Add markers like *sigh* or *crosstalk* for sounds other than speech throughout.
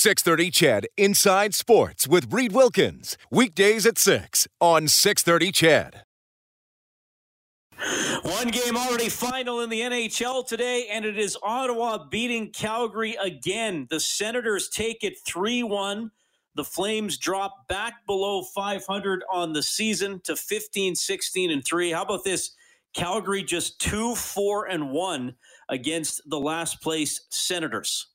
630 CHED Inside Sports with Reed Wilkins. Weekdays at 6 on 630 CHED. One game already final in the NHL today, and it is Ottawa beating Calgary again. The Senators take it 3 1. The Flames drop back below 500 on the season to 15, 16, and 3. How about this? Calgary just 2 4 and 1 against the last place Senators.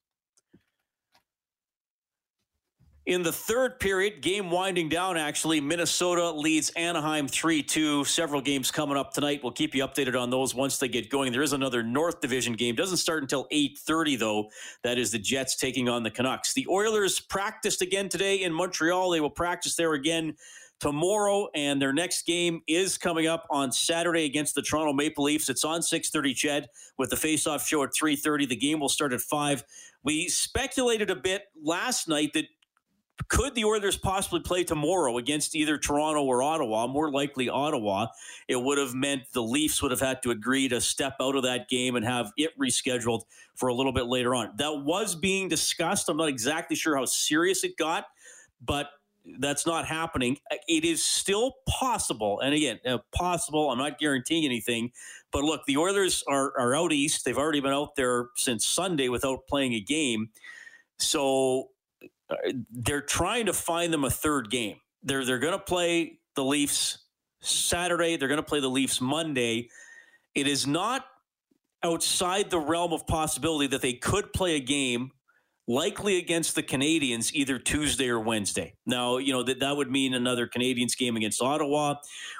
In the third period, game winding down, actually, Minnesota leads Anaheim 3 2. Several games coming up tonight. We'll keep you updated on those once they get going. There is another North Division game. Doesn't start until 8.30, though. That is the Jets taking on the Canucks. The Oilers practiced again today in Montreal. They will practice there again tomorrow, and their next game is coming up on Saturday against the Toronto Maple Leafs. It's on 6:30 CHED with the face-off show at 3:30. The game will start at 5. We speculated a bit last night that could the Oilers possibly play tomorrow against either Toronto or Ottawa? More likely Ottawa. It would have meant the Leafs would have had to agree to step out of that game and have it rescheduled for a little bit later on. That was being discussed. I'm not exactly sure how serious it got, but that's not happening. It is still possible, and again, uh, possible. I'm not guaranteeing anything, but look, the Oilers are are out east. They've already been out there since Sunday without playing a game, so they're trying to find them a third game. They're they're going to play the Leafs Saturday. They're going to play the Leafs Monday. It is not outside the realm of possibility that they could play a game likely against the Canadiens either Tuesday or Wednesday. Now, you know, that, that would mean another Canadiens game against Ottawa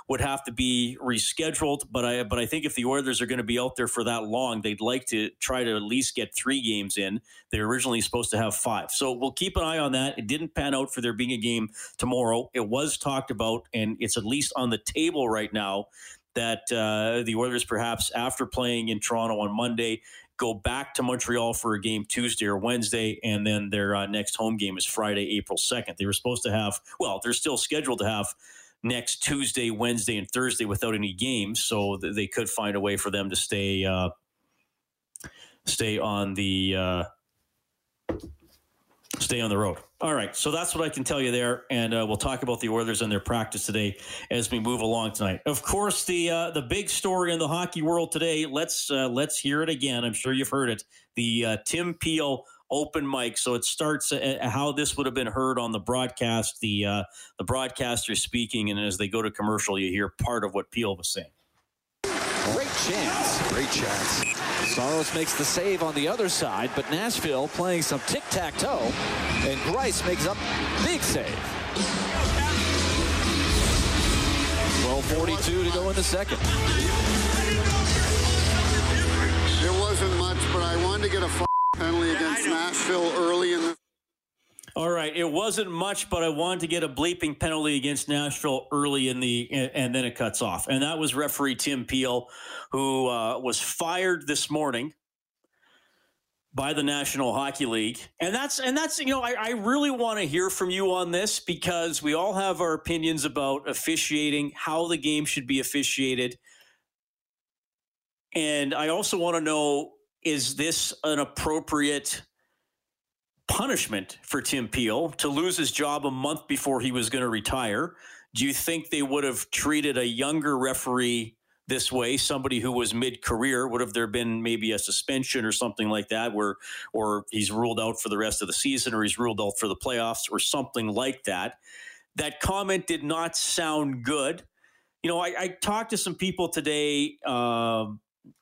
would have to be rescheduled, but I but I think if the Oilers are going to be out there for that long, they'd like to try to at least get 3 games in. They're originally supposed to have 5. So, we'll keep an eye on that. It didn't pan out for there being a game tomorrow. It was talked about and it's at least on the table right now that uh, the Oilers, perhaps after playing in Toronto on Monday, go back to Montreal for a game Tuesday or Wednesday, and then their uh, next home game is Friday, April 2nd. They were supposed to have, well, they're still scheduled to have next Tuesday, Wednesday, and Thursday without any games, so they could find a way for them to stay uh, stay on the uh, stay on the road. All right, so that's what I can tell you there, and uh, we'll talk about the Oilers and their practice today as we move along tonight. Of course, the uh, the big story in the hockey world today. Let's uh, let's hear it again. I'm sure you've heard it. The uh, Tim Peel open mic. So it starts uh, how this would have been heard on the broadcast. The uh, the broadcaster speaking, and as they go to commercial, you hear part of what Peel was saying. Great chance. Great chance. Saros makes the save on the other side, but Nashville playing some tic-tac-toe, and Greiss makes up big save. 12.42 to go in the second. It wasn't much, but I wanted to get a penalty against Nashville early in the all right, it wasn't much, but I wanted to get a bleeping penalty against Nashville early in the, and then it cuts off. And that was referee Tim Peel, who uh, was fired this morning by the National Hockey League. And that's, and that's, you know, I, I really want to hear from you on this because we all have our opinions about officiating, how the game should be officiated. And I also want to know is this an appropriate punishment for Tim Peel to lose his job a month before he was going to retire. Do you think they would have treated a younger referee this way, somebody who was mid-career? Would have there been maybe a suspension or something like that, where or he's ruled out for the rest of the season, or he's ruled out for the playoffs, or something like that? That comment did not sound good. You know, I, I talked to some people today. Uh,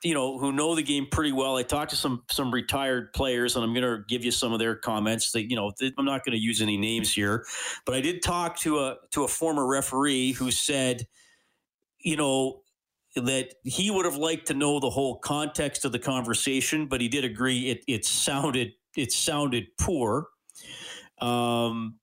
you know, who know the game pretty well. I talked to some some retired players, and I'm going to give you some of their comments. That you know, I'm not going to use any names here, but I did talk to a to a former referee who said, you know, that he would have liked to know the whole context of the conversation, but he did agree it it sounded it sounded poor. Um,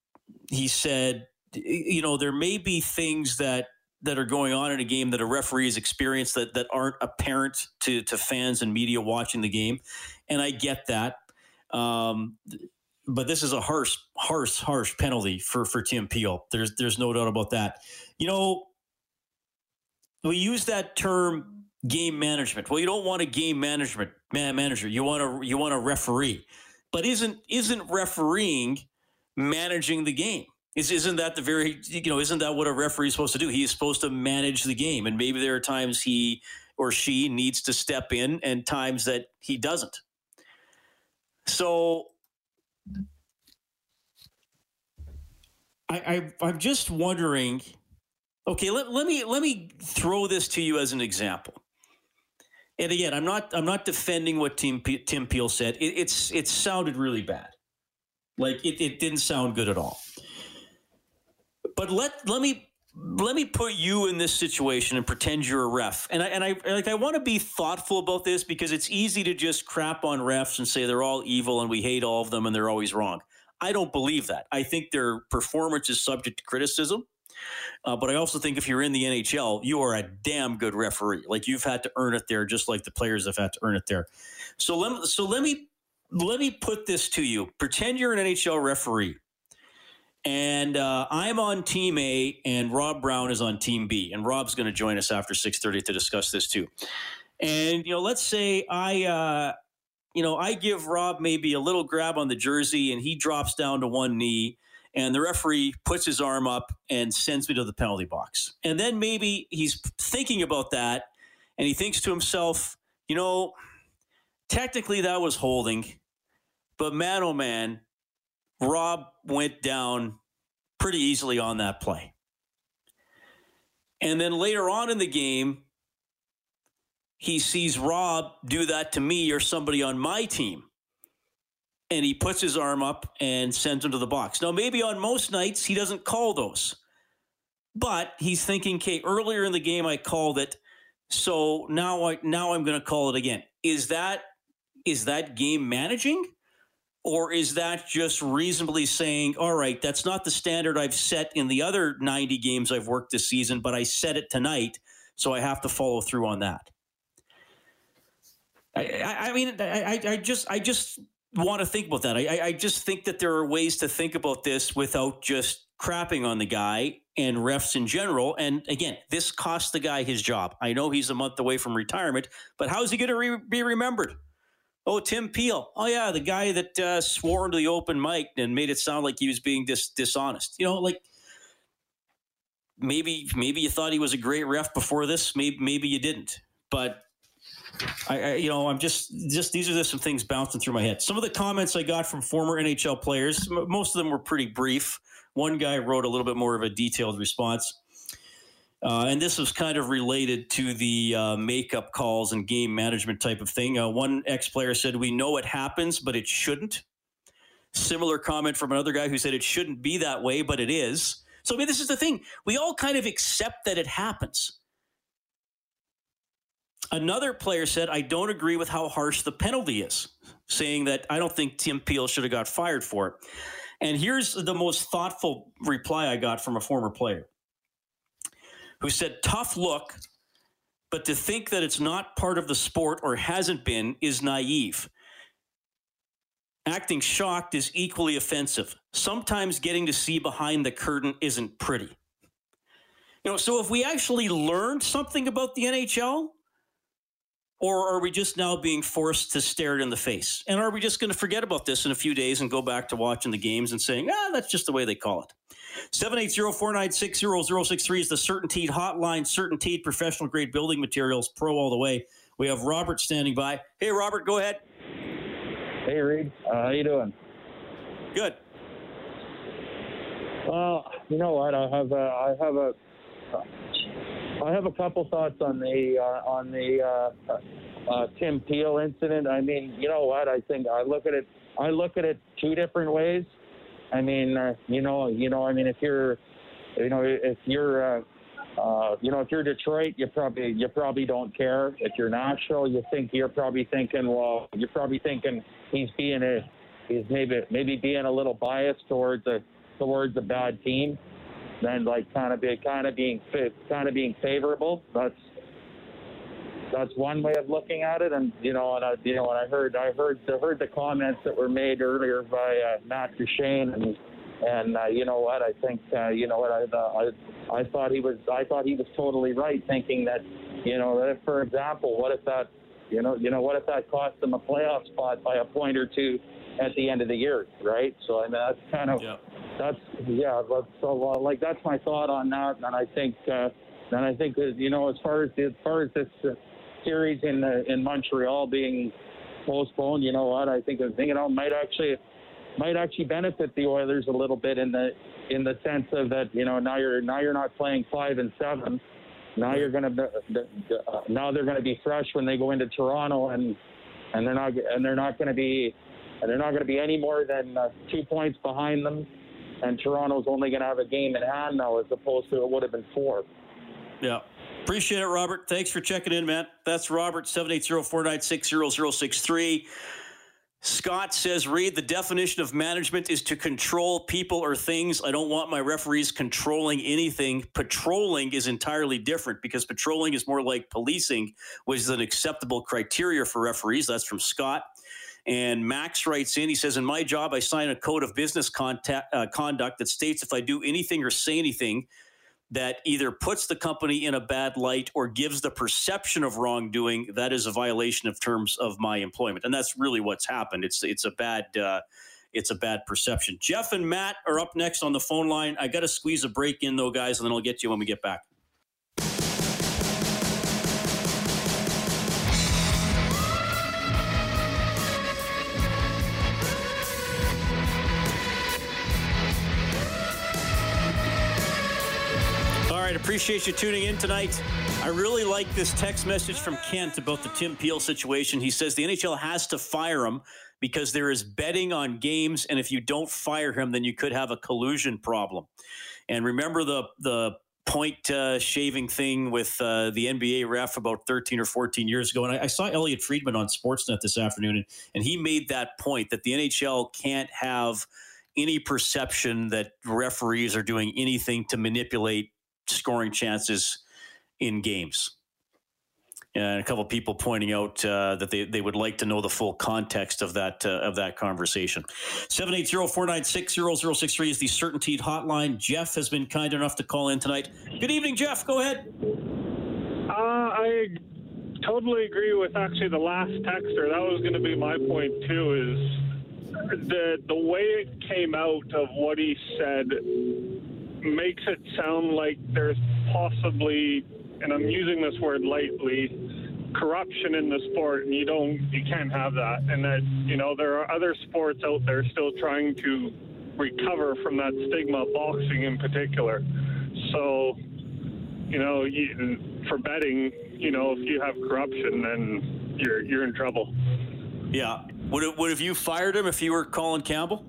he said, you know, there may be things that that are going on in a game that a referee has experienced that, that aren't apparent to, to fans and media watching the game. And I get that. Um, but this is a harsh, harsh, harsh penalty for, for Tim Peel. There's, there's no doubt about that. You know, we use that term game management. Well, you don't want a game management man, manager. You want a, you want a referee, but isn't, isn't refereeing – managing the game. Is, isn't that the very, you know, isn't that what a referee is supposed to do? He is supposed to manage the game. And maybe there are times he or she needs to step in and times that he doesn't. So I, I, am just wondering. Okay, let, let me let me throw this to you as an example. And again, I'm not I'm not defending what Tim P, Tim Peel said. It, it's it sounded really bad, like it, it didn't sound good at all. But let let me let me put you in this situation and pretend you're a ref. And I and I like I want to be thoughtful about this because it's easy to just crap on refs and say they're all evil and we hate all of them and they're always wrong. I don't believe that. I think their performance is subject to criticism. Uh, but I also think if you're in the NHL, you are a damn good referee. Like you've had to earn it there, just like the players have had to earn it there. So let so let me let me put this to you. Pretend you're an NHL referee, and uh, I'm on Team A, and Rob Brown is on Team B, and Rob's going to join us after 6:30 to discuss this too. And you know, let's say I uh, you know, I give Rob maybe a little grab on the jersey and he drops down to one knee and the referee puts his arm up and sends me to the penalty box. And then maybe he's thinking about that and he thinks to himself, you know, technically that was holding, but man, oh man, Rob went down pretty easily on that play. And then later on in the game, he sees Rob do that to me or somebody on my team. And he puts his arm up and sends him to the box. Now, maybe on most nights he doesn't call those. But he's thinking, okay, earlier in the game I called it, so now I now I'm going to call it again. Is that is that game managing? Or is that just reasonably saying, all right, that's not the standard I've set in the other 90 games I've worked this season, but I set it tonight, so I have to follow through on that? I, I mean, I, I just, I just want to think about that. I, I just think that there are ways to think about this without just crapping on the guy and refs in general. And again, this cost the guy his job. I know he's a month away from retirement, but how's he going to re- be remembered? Oh, Tim Peel. Oh, yeah, the guy that uh, swore into the open mic and made it sound like he was being dis- dishonest. You know, like maybe maybe you thought he was a great ref before this. Maybe maybe you didn't. But I, I, you know, I'm just, just these are just some things bouncing through my head. Some of the comments I got from former NHL players, most of them were pretty brief. One guy wrote a little bit more of a detailed response. Uh, and this was kind of related to the uh, makeup calls and game management type of thing. Uh, one ex player said, We know it happens, but it shouldn't. Similar comment from another guy who said, It shouldn't be that way, but it is. So, I mean, this is the thing. We all kind of accept that it happens. Another player said, I don't agree with how harsh the penalty is, saying that I don't think Tim Peel should have got fired for it. And here's the most thoughtful reply I got from a former player who said, Tough look, but to think that it's not part of the sport or hasn't been is naive. Acting shocked is equally offensive. Sometimes getting to see behind the curtain isn't pretty. You know, so if we actually learned something about the NHL, or are we just now being forced to stare it in the face? And are we just going to forget about this in a few days and go back to watching the games and saying, ah, that's just the way they call it? 780-496-0063 is the CertainTeed hotline. CertainTeed professional grade building materials, pro all the way. We have Robert standing by. Hey, Robert, go ahead. Hey, Reed. Uh, how you doing? Good. Well, you know what? I have a, I have a, I have a couple thoughts on the uh, on the uh, uh, Tim Peel incident. I mean, you know what? I think I look at it. I look at it two different ways. I mean, uh, you know, you know. I mean, if you're, you know, if you're, uh, uh, you know, if you're Detroit, you probably you probably don't care. If you're Nashville, you think you're probably thinking, well, you're probably thinking he's being a, he's maybe maybe being a little biased towards a towards a bad team then like kind of be kind of being kind of being favorable. That's that's one way of looking at it. And you know, and I, you know, and I heard I heard I heard the comments that were made earlier by uh, Matt Duchene, and and uh, you know what I think uh, you know what I, uh, I I thought he was I thought he was totally right, thinking that you know that if, for example, what if that you know you know what if that cost them a playoff spot by a point or two at the end of the year, right? So I mean that's kind of Yeah. that's yeah. But so uh, like that's my thought on that, and I think uh, and I think that, you know as far as as far as this uh, series in uh, in Montreal being postponed, you know what? I think I think you know might actually might actually benefit the Oilers a little bit in the in the sense of that you know now you're now you're not playing five and seven. Now you're gonna uh, now they're gonna be fresh when they go into Toronto and and they're not and they're not gonna be and they're not gonna be any more than uh, two points behind them. And Toronto's only gonna have a game in hand now as opposed to it would have been four. Yeah. Appreciate it, Robert. Thanks for checking in, man. That's Robert, 780-496-0063. Scott says, Reed the definition of management is to control people or things. I don't want my referees controlling anything. Patrolling is entirely different because patrolling is more like policing, which is an acceptable criteria for referees. That's from Scott. And Max writes in, he says, In my job, I sign a code of business contact, uh, conduct that states if I do anything or say anything that either puts the company in a bad light or gives the perception of wrongdoing, that is a violation of terms of my employment. And that's really what's happened. It's it's a bad uh, it's a bad perception. Jeff and Matt are up next on the phone line. I got to squeeze a break in though, guys, and then I'll get you when we get back. Right, appreciate you tuning in tonight. I really like this text message from Kent about the Tim Peel situation. He says the NHL has to fire him because there is betting on games, and if you don't fire him, then you could have a collusion problem. And remember the the point uh, shaving thing with uh, the NBA ref about 13 or 14 years ago. And I, I saw Elliotte Friedman on Sportsnet this afternoon, and, and he made that point that the NHL can't have any perception that referees are doing anything to manipulate scoring chances in games. And a couple people pointing out uh, that they, they would like to know the full context of that uh, of that conversation. 780-496-0063 is the Certainteed hotline. Jeff has been kind enough to call in tonight. Good evening, Jeff. Go ahead. Uh, I totally agree with actually the last texter. That was going to be my point too. Is the the way it came out of what he said makes it sound like there's possibly, and I'm using this word lightly, corruption in the sport, and you don't, you can't have that. And that you know there are other sports out there still trying to recover from that stigma, boxing in particular. So, you know, you, for betting, you know, if you have corruption, then you're you're in trouble. Yeah. Would it, would have you fired him if you were Colin Campbell?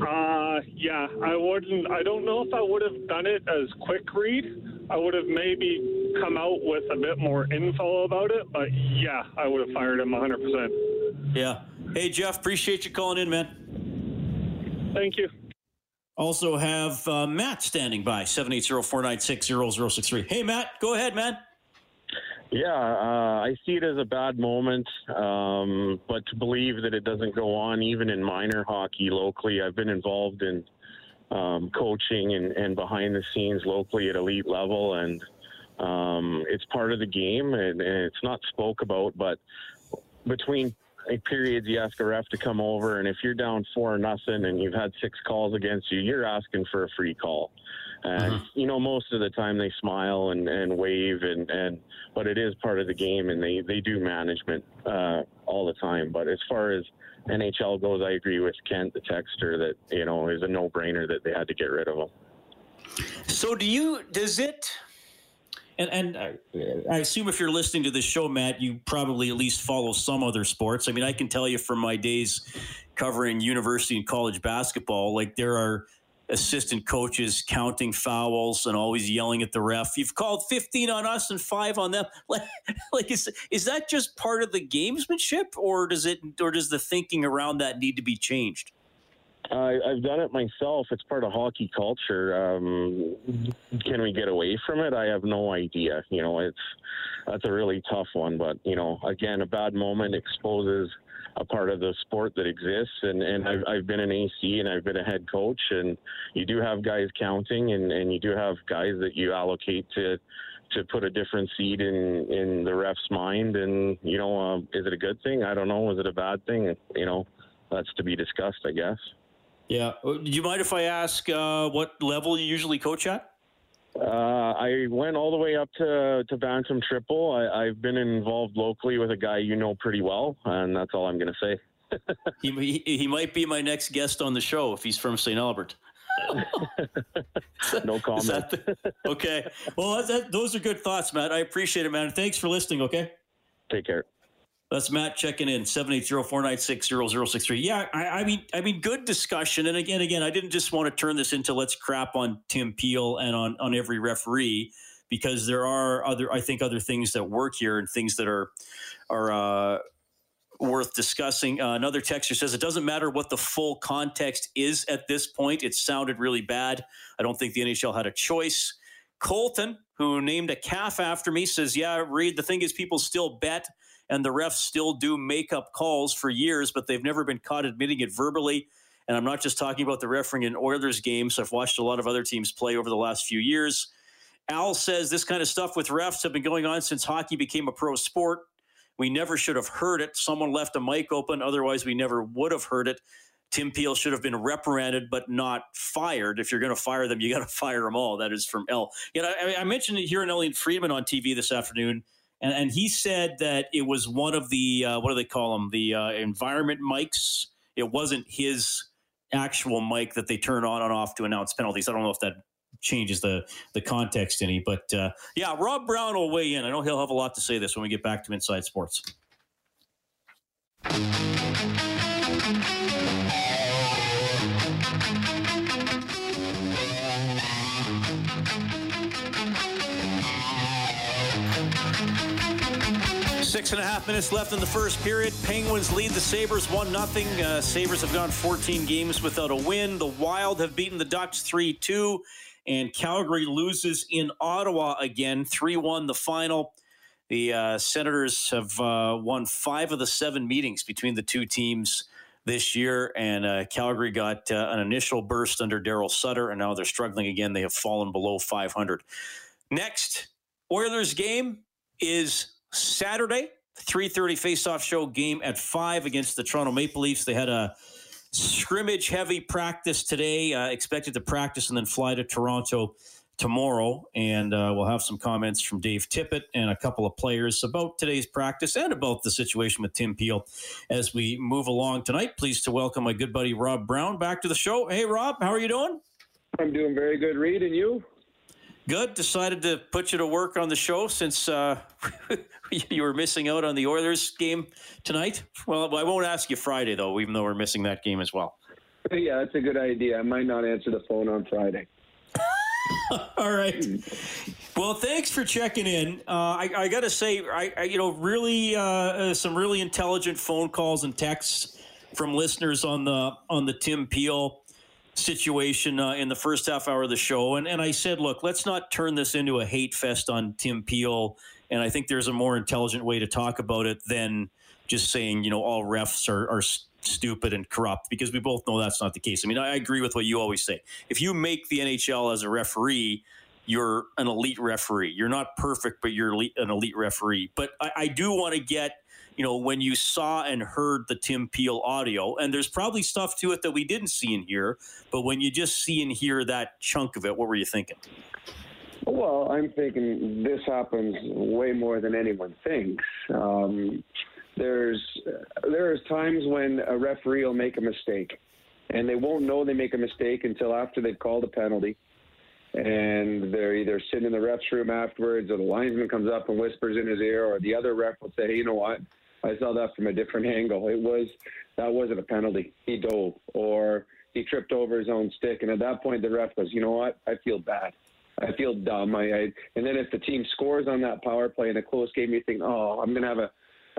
Uh, yeah, I wouldn't. I don't know if I would have done it as quick Reed. I would have maybe come out with a bit more info about it, but yeah, I would have fired him 100%. Yeah. Hey, Jeff, appreciate you calling in, man. Thank you. Also have uh, Matt standing by, 780-496-0063. Hey, Matt, go ahead, man. Yeah, uh, I see it as a bad moment, um, but to believe that it doesn't go on even in minor hockey locally, I've been involved in um, coaching and, and behind the scenes locally at elite level, and um, it's part of the game, and, and it's not spoke about, but between periods you ask a ref to come over and if you're down four or nothing and you've had six calls against you you're asking for a free call and Mhm. you know most of the time they smile and, and wave and, and but it is part of the game and they, they do management uh, all the time but as far as nhl goes i agree with kent the texter that you know is a no-brainer that they had to get rid of him So do you, does it, and, and I, I assume if you're listening to this show, Matt, you probably at least follow some other sports. I mean, I can tell you from my days covering university and college basketball, like there are assistant coaches counting fouls and always yelling at the ref. You've called 15 on us and five on them. *laughs* Like, like is, is that just part of the gamesmanship or does it, or does the thinking around that need to be changed? I, I've done it myself. It's part of hockey culture. Um, can we get away from it? I have no idea. You know, it's that's a really tough one. But you know, again, a bad moment exposes a part of the sport that exists. And and I've, I've been an AC and I've been a head coach, and you do have guys counting, and and you do have guys that you allocate to to put a different seed in in the ref's mind. And you know, um, is it a good thing? I don't know. Is it a bad thing? You know. that's to be discussed, I guess. Yeah. Do you mind if I ask uh, what level you usually coach at? Uh, I went all the way up to, to Bantam Triple. I, I've been involved locally with a guy you know pretty well, and that's all I'm going to say. *laughs* he, he, he might be my next guest on the show if he's from St. Albert. no *laughs* comment. The, okay. Well, that, those are good thoughts, Matt. I appreciate it, man. Thanks for listening. Okay. Take care. That's Matt checking in 780-496-0063. Yeah, I, I, mean, I mean, good discussion. And again, again, I didn't just want to turn this into let's crap on Tim Peel and on on every referee because there are other, I think, other things that work here and things that are are uh, worth discussing. Uh, another texter says it doesn't matter what the full context is at this point. It sounded really bad. I don't think the NHL had a choice. Colton, who named a calf after me, says, "Yeah, Reed. The thing is, people still bet." And the refs still do make up calls for years, but they've never been caught admitting it verbally. And I'm not just talking about the refereeing in Oilers games. I've watched a lot of other teams play over the last few years. Al says this kind of stuff with refs have been going on since hockey became a pro sport. We never should have heard it. Someone left a mic open, otherwise, we never would have heard it. Tim Peel should have been reprimanded, but not fired. If you're going to fire them, you got to *laughs* fire them all. That is from Al. You know, I, I mentioned it here in Elliotte Friedman on TV this afternoon and, and he said that it was one of the uh, what do they call them the uh, environment mics. It wasn't his actual mic that they turn on and off to announce penalties. I don't know if that changes the the context any, but uh, yeah, Rob Brown will weigh in. I know he'll have a lot to say this when we get back to Inside Sports. Six and a half minutes left in the first period. Penguins lead the Sabres 1 0. Uh, Sabres have gone 14 games without a win. The Wild have beaten the Ducks 3 2. And Calgary loses in Ottawa again 3 1 the final. The uh, Senators have uh, won five of the seven meetings between the two teams this year. And uh, Calgary got uh, an initial burst under Daryl Sutter, and now they're struggling again. They have fallen below 500. Next, Oilers game is Saturday, 3:30 face-off show game at 5 against the Toronto Maple Leafs. They had a scrimmage heavy practice today, uh, expected to practice and then fly to Toronto tomorrow. And uh, we'll have some comments from Dave Tippett and a couple of players about today's practice and about the situation with Tim Peel as we move along tonight. Pleased to welcome my good buddy Rob Brown back to the show. Hey, Rob, how are you doing? I'm doing very good, Reed, and you? Good. Decided to put you to work on the show since uh, *laughs* you were missing out on the Oilers game tonight. Well, I won't ask you Friday though, even though we're missing that game as well. Yeah, that's a good idea. I might not answer the phone on Friday. *laughs* All right. Well, thanks for checking in. Uh, I, I got to say, I, I, you know, really uh, uh, some really intelligent phone calls and texts from listeners on the on the Tim Peel situation uh, in the first half hour of the show. And, and I said, look, let's not turn this into a hate fest on Tim Peel. And I think there's a more intelligent way to talk about it than just saying, you know, all refs are, are stupid and corrupt because we both know that's not the case. I mean, I agree with what you always say. If you make the NHL as a referee, you're an elite referee. You're not perfect, but you're an elite referee. But I, I do want to get you know, when you saw and heard the Tim Peel audio, and there's probably stuff to it that we didn't see and hear, but when you just see and hear that chunk of it, what were you thinking? Well, I'm thinking this happens way more than anyone thinks. Um, there's there's times when a referee will make a mistake, and they won't know they make a mistake until after they've called a penalty, and they're either sitting in the ref's room afterwards, or the linesman comes up and whispers in his ear, or the other ref will say, "You know what? I saw that from a different *laughs* angle. It was that wasn't a penalty. He dove or he tripped over his own stick, and at that point the ref goes, you know what? I feel bad. I feel dumb. I, I and then if the team scores on that power play in a close game, you think, oh, I'm gonna have a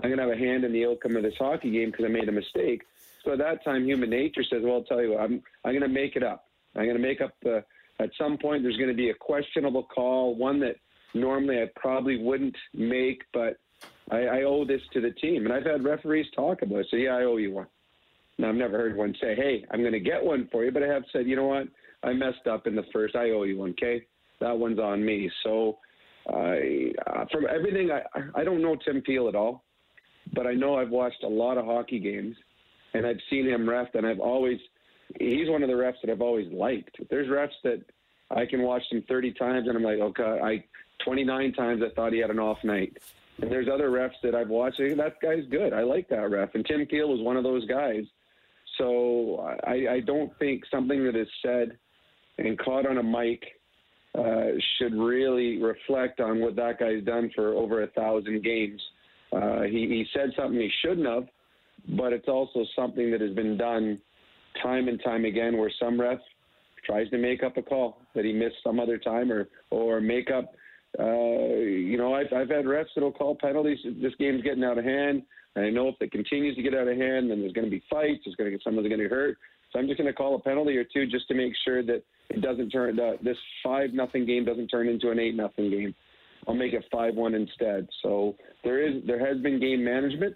I'm gonna have a hand in the outcome of this hockey game because I made a mistake. So at that time, human nature says, well, I'll tell you what, I'm I'm gonna make it up. I'm gonna make up the. At some point, there's going to be a questionable call, one that normally I probably wouldn't make, but I, I owe this to the team. And I've had referees talk about it. So, yeah, I owe you one. Now, I've never heard one say, hey, I'm going to get one for you. But I have said, you know what? I messed up in the first. I owe you one, okay? That one's on me. So, uh, from everything, I, I don't know Tim Peel at all, but I know I've watched a lot of hockey games. and I've seen him ref, and I've always he's one of the refs that I've always liked. There's refs that I can watch him 30 times, and I'm like, okay, I 29 times I thought he had an off night. And there's other refs that I've watched. That guy's good. I like that ref. And Tim Peel was one of those guys. So I, I don't think something that is said and caught on a mic uh, should really reflect on what that guy's done for over a thousand games. Uh, he, he said something he shouldn't have, but it's also something that has been done time and time again where some ref tries to make up a call that he missed some other time or, or make up uh, you know, I've, I've had refs that'll call penalties. This game's getting out of hand. And I know if it continues to get out of hand, then there's going to be fights. There's going to get someone's going to get hurt. So I'm just going to call a penalty or two just to make sure that it doesn't turn uh, this five nothing game doesn't turn into an eight nothing game. I'll make it five one instead. So there is there has been game management.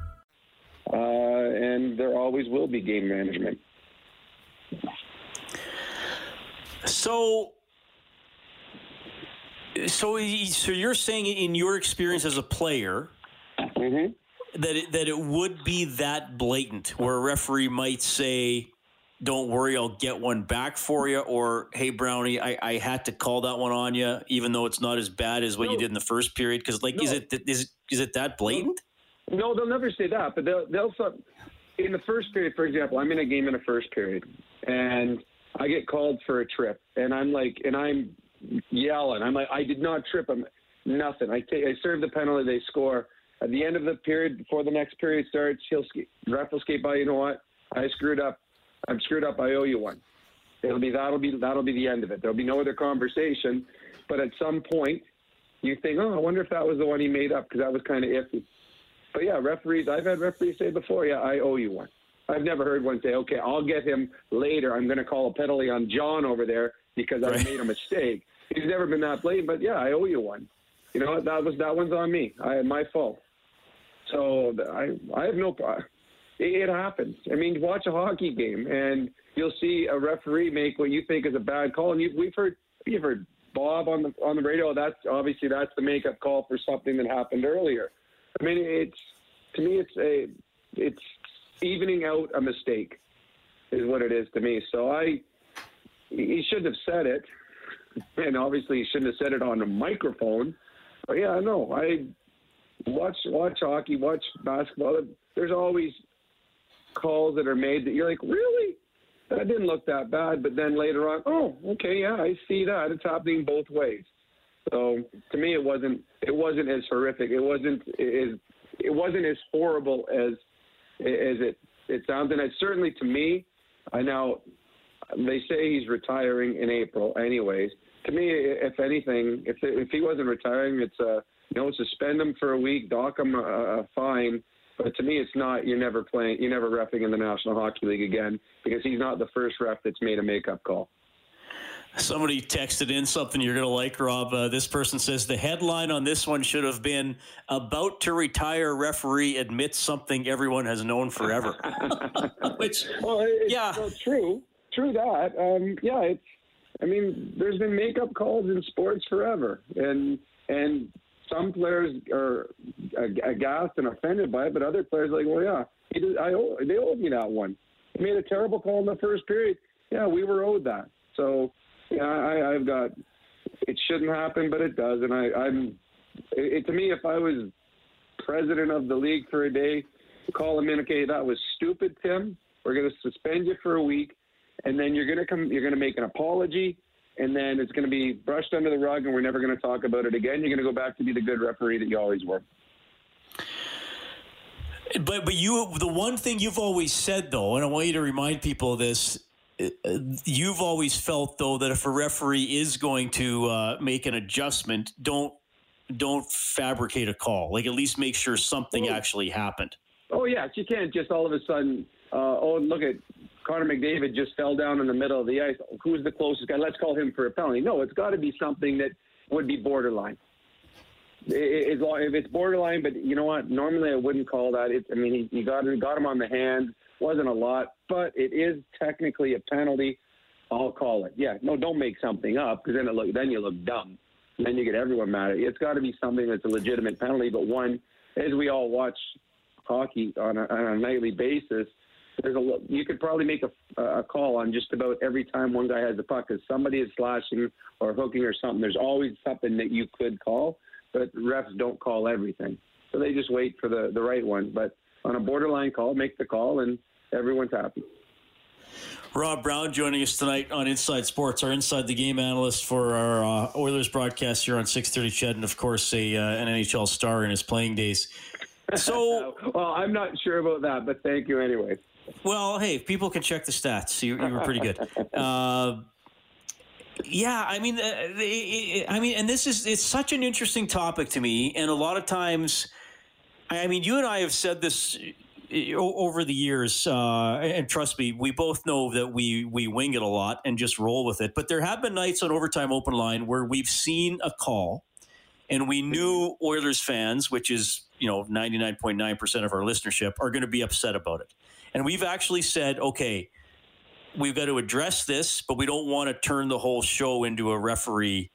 uh, and there always will be game management. So, so, so you're saying in your experience as a player mm-hmm. that it, that it would be that blatant, where a referee might say, "Don't worry, I'll get one back for you," or "Hey, Brownie, I, I had to call that one on you, even though it's not as bad as what no. you did in the first period." Because, like, no. is it is it is it that blatant? No, they'll never say that, but they'll they'll in the first period, for example, I'm in a game in the first period, and I get called for a trip, and I'm like, and I'm yelling. I'm like, I did not trip. I'm nothing. I take, I serve the penalty. They score. At the end of the period, before the next period starts, he'll sk- ref will skate by. You know what? I screwed up. I'm screwed up. I owe you one. It'll be that'll be that'll be the end of it. There'll be no other conversation. But at some point, you think, oh, I wonder if that was the one he made up because that was kind of iffy. But yeah, referees, I've had referees say before, yeah, I owe you one. I've never heard one say, okay, I'll get him later. I'm going to call a penalty on John over there because I made a mistake. He's never been that blatant, but yeah, I owe you one. You know, that was that one's on me. I my fault. So I I have no problem. It, it happens. I mean, watch a hockey game and you'll see a referee make what you think is a bad call, and you, we've heard you've heard Bob on the on the radio. That's obviously that's the makeup call for something that happened earlier. I mean, it's to me, it's a it's evening out a mistake is what it is to me. So I he shouldn't have said it, and obviously he shouldn't have said it on a microphone. But yeah, no, I watch watch hockey, watch basketball. There's always calls that are made that you're like, really? That didn't look that bad. But then later on, oh, okay, yeah, I see that. It's happening both ways. So to me, it wasn't it wasn't as horrific. It wasn't as it wasn't as horrible as as it it sounds. And it certainly to me, I know they say he's retiring in April, anyways. To me, if anything, if if he wasn't retiring, it's a you know suspend him for a week, dock him a, a fine. But to me, it's not. You're never playing. You're never refing in the National Hockey League again because he's not the first ref that's made a makeup call. Somebody texted in something you're going to like, Rob. Uh, this person says the headline on this one should have been "About to retire referee admits something everyone has known forever." *laughs* Which, well, yeah, well, true, true that. Um, yeah, it's. I mean, there's been makeup calls in sports forever, and and some players are aghast and offended by it, but other players are like, well, yeah, did, I owe, they owed me that one. He made a terrible call in the first period. Yeah, we were owed that. So yeah, I, I've got. It shouldn't happen, but it does, and I, I'm. It, to me, if I was president of the league for a day, call him in. Okay, that was stupid, Tim. We're going to suspend you for a week, and then you're going to come. You're going to make an apology, and then it's going to be brushed under the rug, and we're never going to talk about it again. You're going to go back to be the good referee that you always were. But but you the one thing you've always said though, and I want you to remind people of this you've always felt though that if a referee is going to uh, make an adjustment, don't don't fabricate a call. Like at least make sure something oh. actually happened. Oh yes, you can't just all of a sudden uh, oh, look at Connor McDavid just fell down in the middle of the ice. Who's the closest guy? Let's call him for a penalty. No, it's got to be something that would be borderline. It, it, if it's borderline, but you know what? Normally I wouldn't call that. It's, I mean, he, he got got him on the hand. Wasn't a lot, but it is technically a penalty. I'll call it. Yeah, no, don't make something up because then it look then you look dumb. Then you get everyone mad at you. It's got to be something that's a legitimate penalty, but one, as we all watch hockey on a, on a nightly basis, there's a you could probably make a, a call on just about every time one guy has the puck because somebody is slashing or hooking or something. There's always something that you could call, but refs don't call everything, so they just wait for the the right one. But on a borderline call, make the call, and everyone's happy. Rob Brown joining us tonight on Inside Sports, our Inside the Game analyst for our uh, Oilers broadcast here on 6:30 CHED, and of course a uh, an NHL star in his playing days. So, *laughs* well, I'm not sure about that, but thank you anyway. Well, hey, people can check the stats. You, you were pretty good. *laughs* Uh, yeah, I mean, uh, I mean, and this is it's such an interesting topic to me, and a lot of times, I mean, you and I have said this over the years, uh, and trust me, we both know that we we wing it a lot and just roll with it. But there have been nights on overtime open line where we've seen a call, and we knew Oilers fans, which is you know ninety nine point nine percent of our listenership, are going to be upset about it. And we've actually said, okay, we've got to address this, but we don't want to turn the whole show into a referee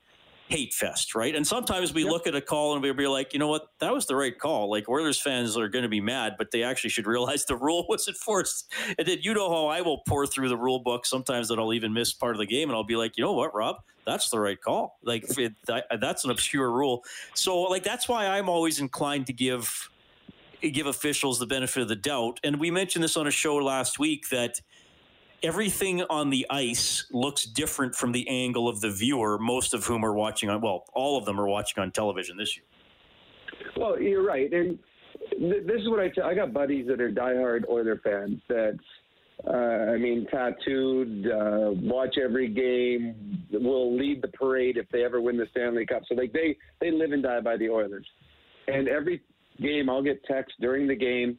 hate fest, right? And sometimes we yep. look at a call and we'll be like, you know what, that was the right call. Like Oilers fans are going to be mad, but they actually should realize the rule *laughs* was enforced. And then you know how I will pour through the rule book sometimes that I'll even miss part of the game, and I'll be like, you know what, Rob, that's the right call. Like *laughs* it, that's an obscure rule. So like that's why I'm always inclined to give give officials the benefit of the doubt. And we mentioned this on a show last week that everything on the ice looks different from the angle of the viewer, most of whom are watching on, well, all of them are watching on television this year. Well, you're right. And th- this is what I tell I got buddies that are diehard Oiler fans that, uh, I mean, tattooed, uh, watch every game, will lead the parade if they ever win the Stanley Cup. So, like, they, they live and die by the Oilers. And every game, I'll get texts during the game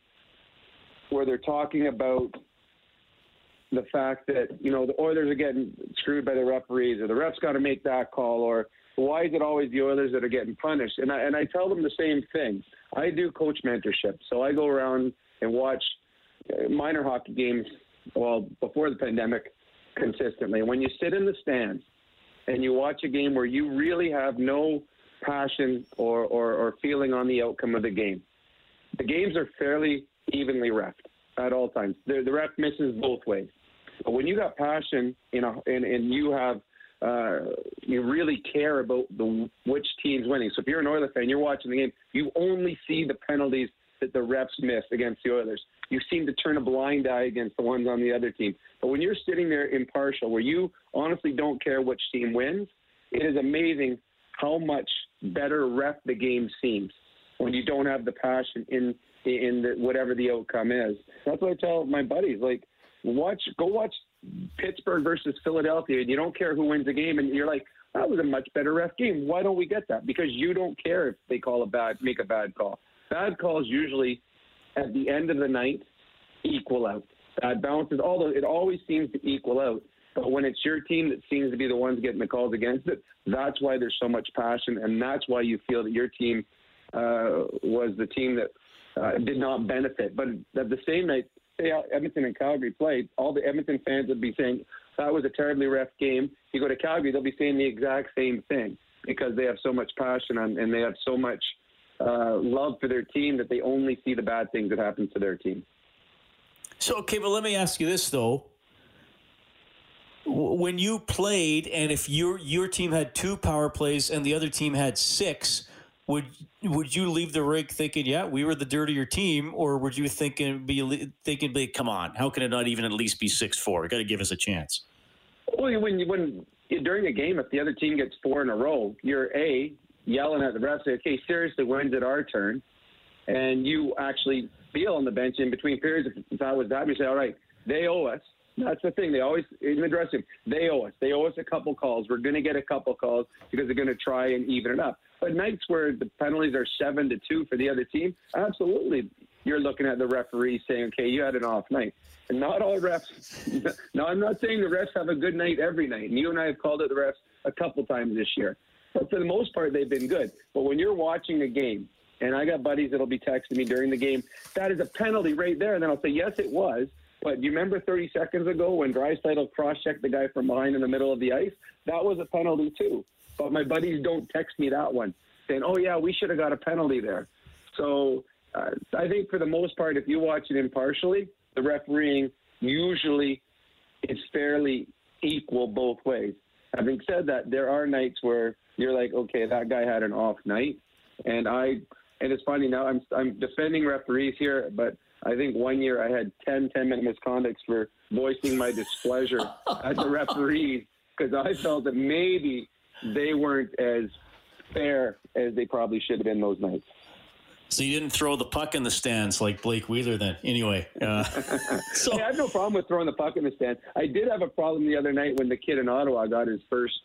where they're talking about the fact that you know the Oilers are getting screwed by the referees, or the refs got to make that call, or why is it always the Oilers that are getting punished? And I and I tell them the same thing. I do coach mentorship, so I go around and watch uh, minor hockey games. Well, before the pandemic, consistently. When you sit in the stands and you watch a game where you really have no passion or, or, or feeling on the outcome of the game. The games are fairly evenly refed at all times. The, the ref misses both ways. But when you got passion, you know, and, and you have uh, you really care about the which team's winning. So if you're an Oilers fan, you're watching the game, you only see the penalties that the refs miss against the Oilers. You seem to turn a blind eye against the ones on the other team. But when you're sitting there impartial, where you honestly don't care which team wins, it is amazing how much better ref the game seems when you don't have the passion in in the, whatever the outcome is. That's what I tell my buddies. Like, watch, go watch Pittsburgh versus Philadelphia, and you don't care who wins the game, and you're like, that was a much better ref game. Why don't we get that? Because you don't care if they call a bad, make a bad call. Bad calls usually at the end of the night equal out. Bad bounces, although it always seems to equal out. But when it's your team that seems to be the ones getting the calls against it, that's why there's so much passion, and that's why you feel that your team uh, was the team that uh, did not benefit. But at the same night, say Edmonton and Calgary played, all the Edmonton fans would be saying that was a terribly ref game. You go to Calgary, they'll be saying the exact same thing because they have so much passion and, and they have so much uh, love for their team that they only see the bad things that happen to their team. So, okay, but let me ask you this though when you played, and if your your team had two power plays and the other team had six, would would you leave the rig thinking, yeah, we were the dirtier team, or would you thinking be thinking, be, come on, how can it not even at least be six four? You got to give us a chance. Well, when you, when during a game, if the other team gets four in a row, you're a yelling at the refs, okay, seriously, when's it our turn? And you actually feel on the bench in between periods. If that was that, you say, all right, they owe us that's the thing. They always in the dressing room. They owe us. They owe us a couple calls. We're going to get a couple calls because they're going to try and even it up. But nights where the penalties are seven to two for the other team, absolutely, you're looking at the referee saying, okay, you had an off night. And not all refs, *laughs* no, I'm not saying the refs have a good night every night. And you and I have called it the refs a couple times this year. But for the most part, they've been good. But when you're watching a game, and I got buddies that'll be texting me during the game, that is a penalty right there. And then I'll say, yes, it was. But you remember 30 seconds ago when Draisaitl cross-checked the guy from behind in the middle of the ice? That was a penalty too. But my buddies don't text me that one, saying, "Oh yeah, we should have got a penalty there." So uh, I think for the most part, if you watch it impartially, the refereeing usually is fairly equal both ways. Having said that, there are nights where you're like, okay, that guy had an off night, and I and it's funny now I'm I'm defending referees here, but I think one year I had 10 10 minute misconducts for voicing my displeasure *laughs* at the referees because I felt that maybe they weren't as fair as they probably should have been those nights. So you didn't throw the puck in the stands like Blake Wheeler then. Anyway. Uh, *laughs* so I have no problem with throwing the puck in the stands. I did have a problem the other night when the kid in Ottawa got his first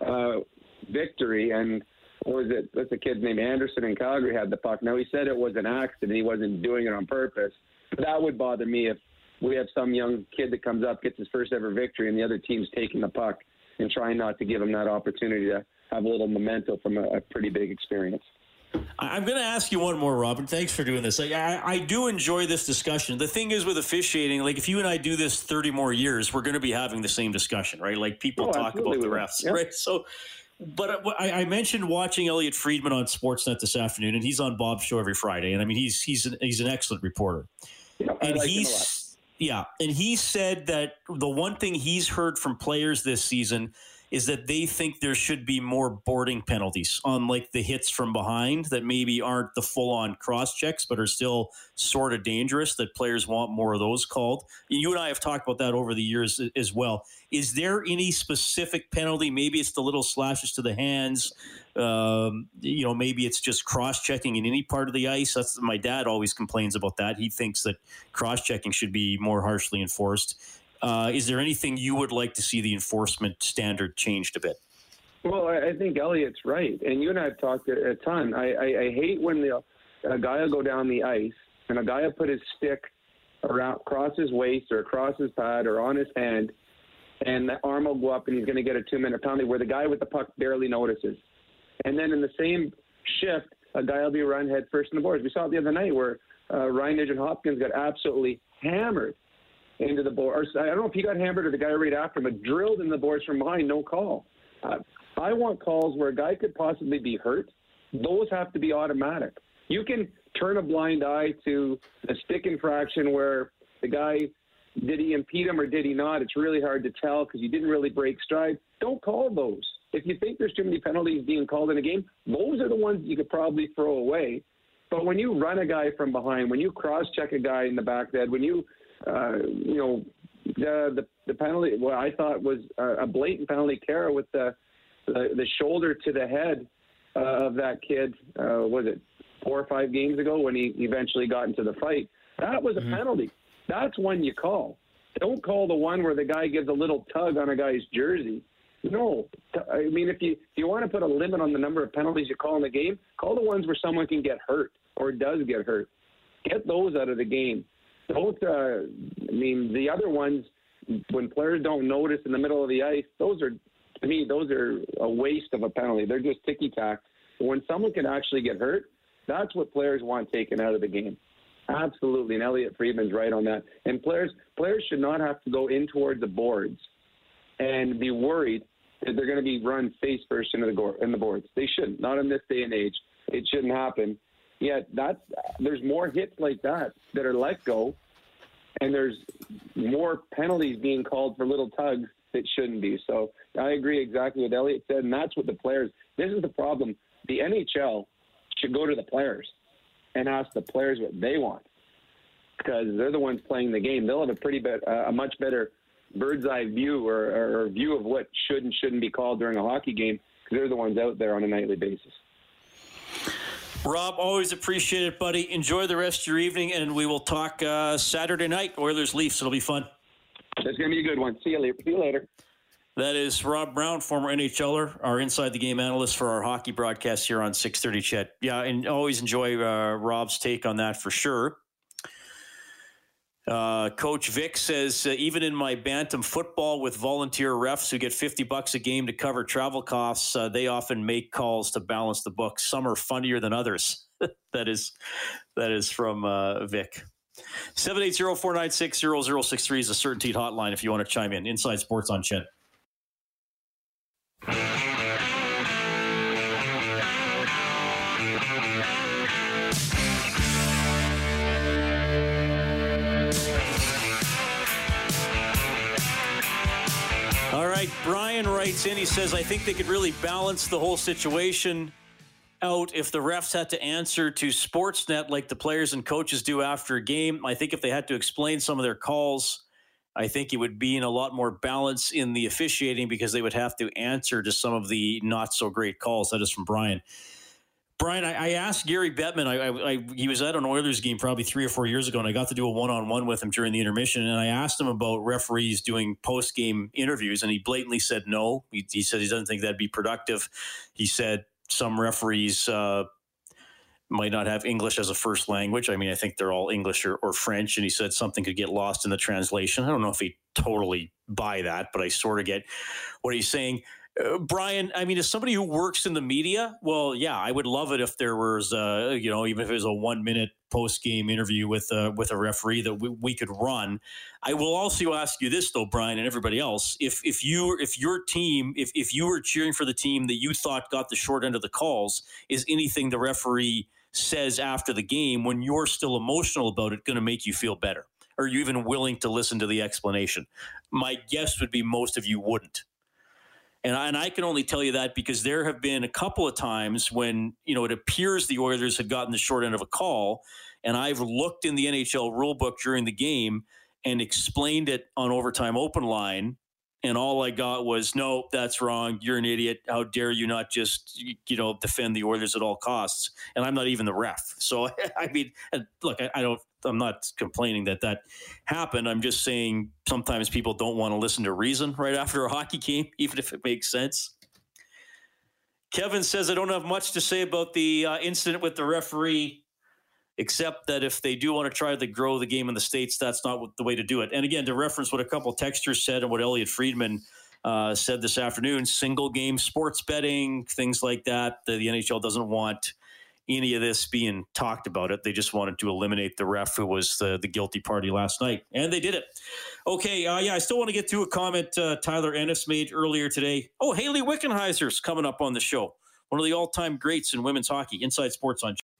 uh, victory and was it? What's a kid's name? Anderson in Calgary had the puck. Now he said it was an accident. He wasn't doing it on purpose. But that would bother me if we have some young kid that comes up, gets his first ever victory, and the other team's taking the puck and trying not to give him that opportunity to have a little memento from a, a pretty big experience. I'm going to ask you one more, Robin. Thanks for doing this. I, I, I, do enjoy this discussion. The thing is with officiating, like if you and I do this 30 more years, we're going to be having the same discussion, right? Like people oh, talk about the refs, right? So but uh, I, I, mentioned watching Elliotte Friedman on Sportsnet this afternoon, and he's on Bob's show every Friday. And I mean, he's he's an, he's an excellent reporter. Yeah, and like he's yeah, and he said that the one thing he's heard from players this season is that they think there should be more boarding penalties on like the hits from behind that maybe aren't the full on cross checks, but are still sort of dangerous. That players want more of those called. You and I have talked about that over the years as well. Is there any specific penalty? Maybe it's the little slashes to the hands. Um, you know, maybe it's just cross checking in any part of the ice. That's my dad always complains about that. He thinks that cross checking should be more harshly enforced. Uh, is there anything you would like to see the enforcement standard changed a bit? Well, I think Elliotte's right, and you and I have talked a, ton. I, I, I hate when the a guy will go down the ice and a guy will put his stick around across his waist or across his pad or on his hand, and the arm will go up and he's going to get a two minute penalty where the guy with the puck barely notices. And then in the same shift, a guy will be run head first in the boards. We saw it the other night where uh, Ryan Nugent Hopkins got absolutely hammered into the board. I don't know if he got hammered or the guy right after him, but drilled in the boards from behind, no call. Uh, I want calls where a guy could possibly be hurt. Those have to be automatic. You can turn a blind eye to a stick infraction where the guy did he impede him or did he not? It's really hard to tell because you didn't really break stride. Don't call those. If you think there's too many penalties being called in a game, those are the ones you could probably throw away. But when you run a guy from behind, when you cross check a guy in the back head, when you uh, you know, the, the the penalty. What I thought was a blatant penalty, Kara, with the, the the shoulder to the head uh, of that kid. Uh, was it four or five games ago when he eventually got into the fight? That was a mm-hmm. penalty. That's one you call. Don't call the one where the guy gives a little tug on a guy's jersey. No, I mean if you if you want to put a limit on the number of penalties you call in the game, call the ones where someone can get hurt or does get hurt. Get those out of the game don't. Uh, I mean, the other ones, when players don't notice in the middle of the ice, those are to me those are a waste of a penalty. They're just ticky tack. When someone can actually get hurt, that's what players want taken out of the game. Absolutely, and Elliotte Friedman's right on that. And players players should not have to go in towards the boards and be worried that they're going to be run face first into the, go- in the boards. They shouldn't. Not in this day and age. It shouldn't happen. Yet that's there's more hits like that that are let go, and there's more penalties being called for little tugs that shouldn't be. So I agree exactly what Elliotte said, and that's what the players. This is the problem. The NHL should go to the players and ask the players what they want because they're the ones playing the game. They'll have a pretty bit, uh, a much better bird's eye view or, or view of what should and shouldn't be called during a hockey game because they're the ones out there on a nightly basis. Rob, always appreciate it, buddy. Enjoy the rest of your evening, and we will talk uh, Saturday night. Oilers Leafs. It'll be fun. It's going to be a good one. See you later. See you later. That is Rob Brown, former NHLer, our inside the game analyst for our hockey broadcast here on 6:30. CHED. Yeah, and always enjoy uh, Rob's take on that for sure. Uh, Coach Vic says, uh, even in my bantam football with volunteer refs who get 50 bucks a game to cover travel costs, uh, they often make calls to balance the books. Some are funnier than others. *laughs* that is that is from uh, Vic. 780-496-0063 is a Certainty hotline if you want to chime in. Inside Sports on CHED. Brian writes in. He says, I think they could really balance the whole situation out if the refs had to answer to Sportsnet like the players and coaches do after a game. I think if they had to explain some of their calls, I think it would be in a lot more balance in the officiating because they would have to answer to some of the not so great calls. That is from Brian. Brian, I, I asked Gary Bettman. I, I, he was at an Oilers game probably three or four years ago, and I got to do a one-on-one with him during the intermission. And I asked him about referees doing post-game interviews, and he blatantly said no. He, he said he doesn't think that'd be productive. He said some referees uh, might not have English as a first language. I mean, I think they're all English or, or French. And he said something could get lost in the translation. I don't know if he totally buy that, but I sort of get what he's saying. Uh, Brian, I mean, as somebody who works in the media, well, yeah, I would love it if there was, uh, you know, even if it was a one minute post game interview with uh, with a referee that we, we could run. I will also ask you this though, Brian, and everybody else: if if you if your team, if if you were cheering for the team that you thought got the short end of the calls, is anything the referee says after the game when you're still emotional about it going to make you feel better? Are you even willing to listen to the explanation? My guess would be most of you wouldn't. And I, and I can only tell you that because there have been a couple of times when, you know, it appears the Oilers had gotten the short end of a call. And I've looked in the NHL rulebook during the game and explained it on overtime open line. And all I got was, no, that's wrong. You're an idiot. How dare you not just, you know, defend the Oilers at all costs? And I'm not even the ref. So, *laughs* I mean, look, I, don't I'm not complaining that that happened. I'm just saying sometimes people don't want to listen to reason right after a *laughs* hockey game, even if it makes sense. Kevin says I don't have much to say about the uh, incident with the referee, except that if they do want to try to grow the game in the states, that's not the way to do it. And again, to reference what a couple texters said and what Elliotte Friedman uh, said this afternoon, single game sports betting, things like that. The, the NHL doesn't want any of this being talked about it. They just wanted to eliminate the ref who was the, the guilty party last night, and they did it. Okay, uh, yeah, I still want to get to a comment uh, Tyler Ennis made earlier today. Oh, Hayley Wickenheiser's coming up on the show. One of the all-time greats in women's hockey. Inside Sports on